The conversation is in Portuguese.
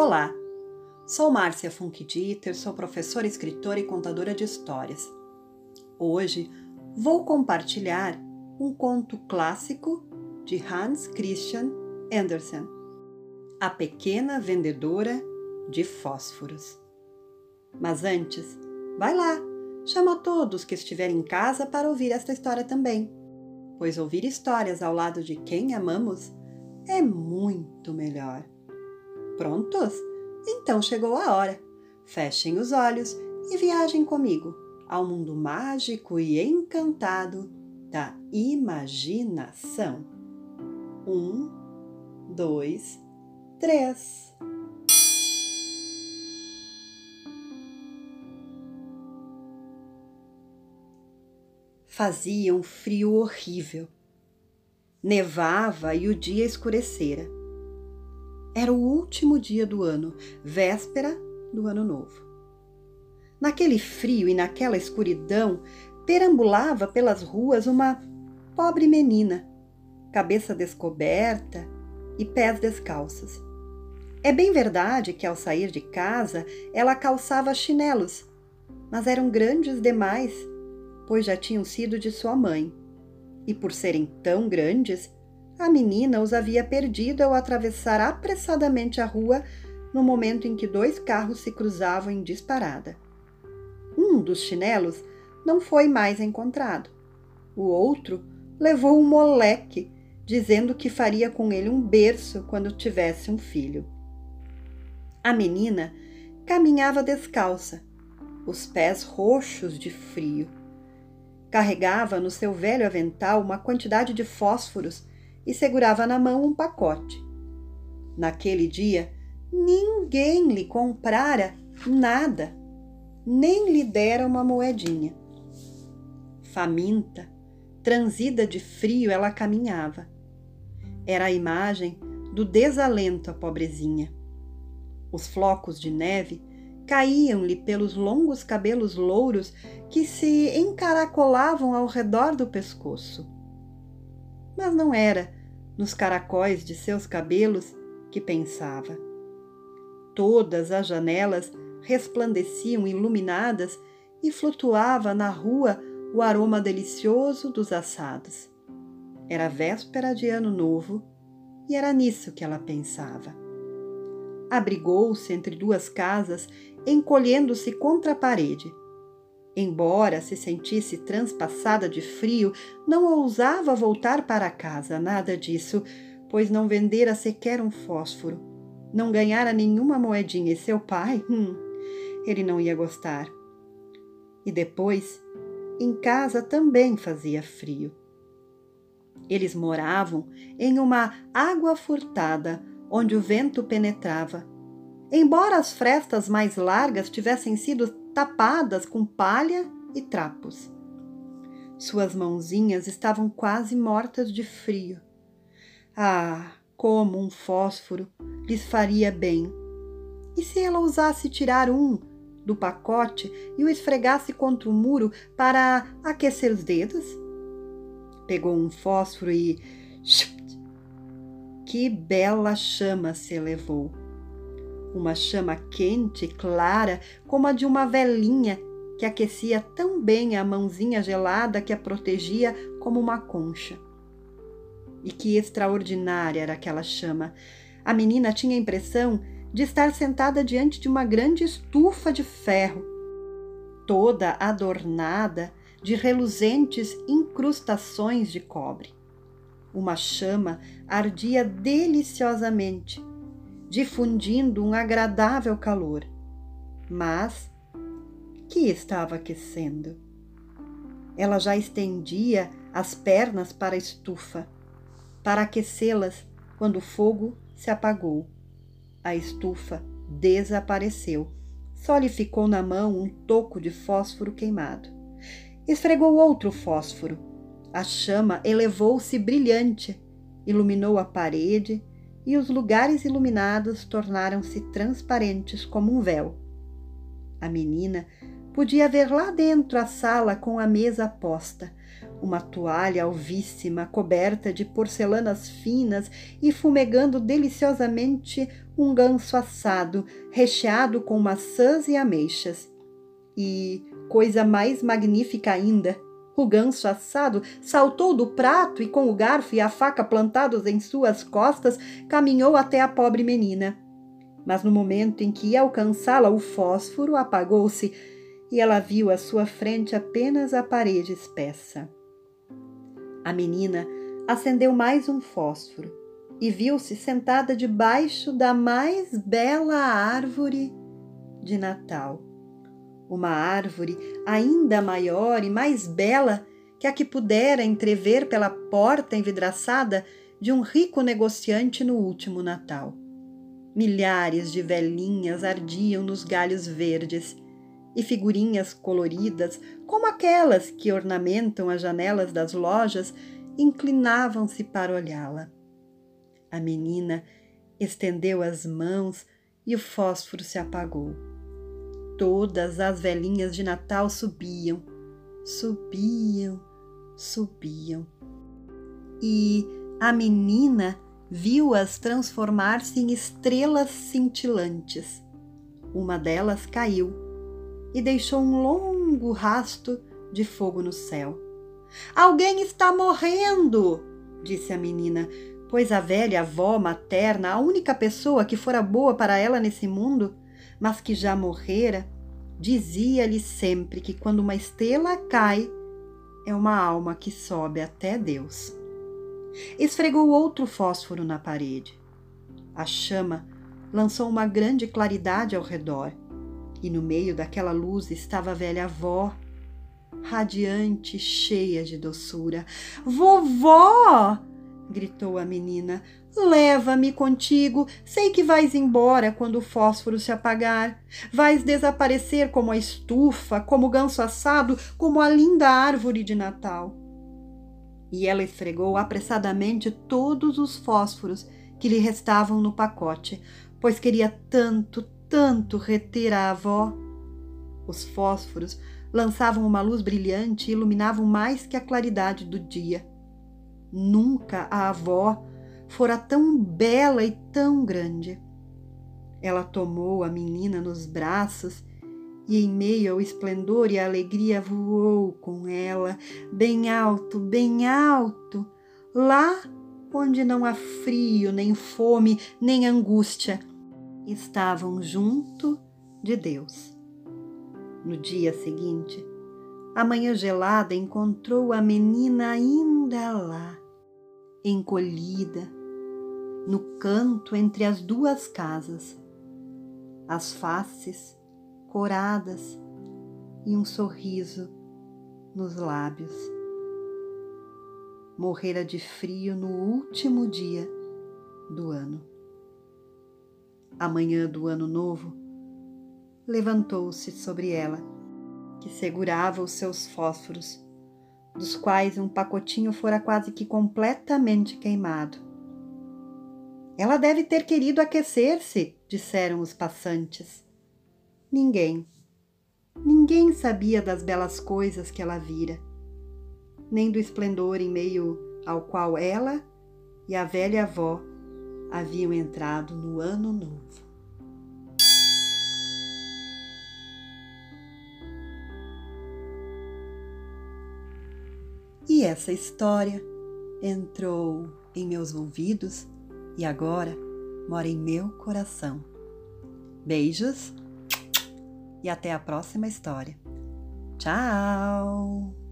Olá, sou Márcia Funk Dieter, sou professora, escritora e contadora de histórias. Hoje vou compartilhar um conto clássico de Hans Christian Andersen, A Pequena Vendedora de Fósforos. Mas antes, vai lá, chama todos que estiverem em casa para ouvir esta história também, pois ouvir histórias ao lado de quem amamos é muito melhor. Prontos? Então chegou a hora. Fechem os olhos e viajem comigo ao mundo mágico e encantado da imaginação. Um, dois, três. Fazia um frio horrível. Nevava e o dia escurecera. Era o último dia do ano, véspera do ano novo. Naquele frio e naquela escuridão, perambulava pelas ruas uma pobre menina, cabeça descoberta e pés descalços. É bem verdade que ao sair de casa ela calçava chinelos, mas eram grandes demais, pois já tinham sido de sua mãe. E por serem tão grandes, a menina os havia perdido ao atravessar apressadamente a rua no momento em que dois carros se cruzavam em disparada. Um dos chinelos não foi mais encontrado. O outro levou um moleque, dizendo que faria com ele um berço quando tivesse um filho. A menina caminhava descalça, os pés roxos de frio. Carregava no seu velho avental uma quantidade de fósforos e segurava na mão um pacote. Naquele dia, ninguém lhe comprara nada, nem lhe dera uma moedinha. Faminta, transida de frio, ela caminhava. Era a imagem do desalento a pobrezinha. Os flocos de neve caíam-lhe pelos longos cabelos louros que se encaracolavam ao redor do pescoço. Mas não era nos caracóis de seus cabelos que pensava. Todas as janelas resplandeciam iluminadas e flutuava na rua o aroma delicioso dos assados. Era véspera de Ano Novo e era nisso que ela pensava. Abrigou-se entre duas casas, encolhendo-se contra a parede Embora se sentisse transpassada de frio, não ousava voltar para casa, nada disso, pois não vendera sequer um fósforo. Não ganhara nenhuma moedinha e seu pai, hum, ele não ia gostar. E depois, em casa também fazia frio. Eles moravam em uma água furtada, onde o vento penetrava. Embora as frestas mais largas tivessem sido tapadas com palha e trapos. Suas mãozinhas estavam quase mortas de frio. Ah, como um fósforo lhes faria bem! E se ela ousasse tirar um do pacote e o esfregasse contra o muro para aquecer os dedos? Pegou um fósforo e. Que bela chama se elevou! Uma chama quente e clara como a de uma velhinha que aquecia tão bem a mãozinha gelada que a protegia como uma concha. E que extraordinária era aquela chama! A menina tinha a impressão de estar sentada diante de uma grande estufa de ferro, toda adornada de reluzentes incrustações de cobre. Uma chama ardia deliciosamente difundindo um agradável calor, mas que estava aquecendo. Ela já estendia as pernas para a estufa, para aquecê-las quando o fogo se apagou. A estufa desapareceu. Só lhe ficou na mão um toco de fósforo queimado. Esfregou outro fósforo. A chama elevou-se brilhante, iluminou a parede e os lugares iluminados tornaram-se transparentes como um véu. A menina podia ver lá dentro a sala com a mesa posta, uma toalha alvíssima coberta de porcelanas finas e fumegando deliciosamente um ganso assado recheado com maçãs e ameixas. E, coisa mais magnífica ainda, o ganso assado saltou do prato e, com o garfo e a faca plantados em suas costas, caminhou até a pobre menina. Mas no momento em que ia alcançá-la, o fósforo apagou-se e ela viu à sua frente apenas a parede espessa. A menina acendeu mais um fósforo e viu-se sentada debaixo da mais bela árvore de Natal. Uma árvore ainda maior e mais bela que a que pudera entrever pela porta envidraçada de um rico negociante no último Natal. Milhares de velhinhas ardiam nos galhos verdes e figurinhas coloridas, como aquelas que ornamentam as janelas das lojas, inclinavam-se para olhá-la. A menina estendeu as mãos e o fósforo se apagou. Todas as velhinhas de Natal subiam, subiam, subiam. E a menina viu-as transformar-se em estrelas cintilantes. Uma delas caiu e deixou um longo rasto de fogo no céu. Alguém está morrendo! disse a menina, pois a velha avó materna, a única pessoa que fora boa para ela nesse mundo, mas que já morrera, dizia-lhe sempre que quando uma estrela cai, é uma alma que sobe até Deus. Esfregou outro fósforo na parede. A chama lançou uma grande claridade ao redor e no meio daquela luz estava a velha avó, radiante, cheia de doçura. Vovó! Gritou a menina. Leva-me contigo. Sei que vais embora quando o fósforo se apagar. Vais desaparecer como a estufa, como o ganso assado, como a linda árvore de Natal. E ela esfregou apressadamente todos os fósforos que lhe restavam no pacote, pois queria tanto, tanto reter a avó. Os fósforos lançavam uma luz brilhante e iluminavam mais que a claridade do dia. Nunca a avó fora tão bela e tão grande. Ela tomou a menina nos braços e, em meio ao esplendor e à alegria, voou com ela, bem alto, bem alto, lá onde não há frio, nem fome, nem angústia, estavam junto de Deus. No dia seguinte, a manhã gelada encontrou a menina ainda lá, encolhida, no canto entre as duas casas, as faces coradas e um sorriso nos lábios. Morrera de frio no último dia do ano a manhã do ano novo, levantou-se sobre ela, que segurava os seus fósforos, dos quais um pacotinho fora quase que completamente queimado. Ela deve ter querido aquecer-se, disseram os passantes. Ninguém, ninguém sabia das belas coisas que ela vira, nem do esplendor em meio ao qual ela e a velha avó haviam entrado no ano novo. E essa história entrou em meus ouvidos e agora mora em meu coração. Beijos e até a próxima história. Tchau!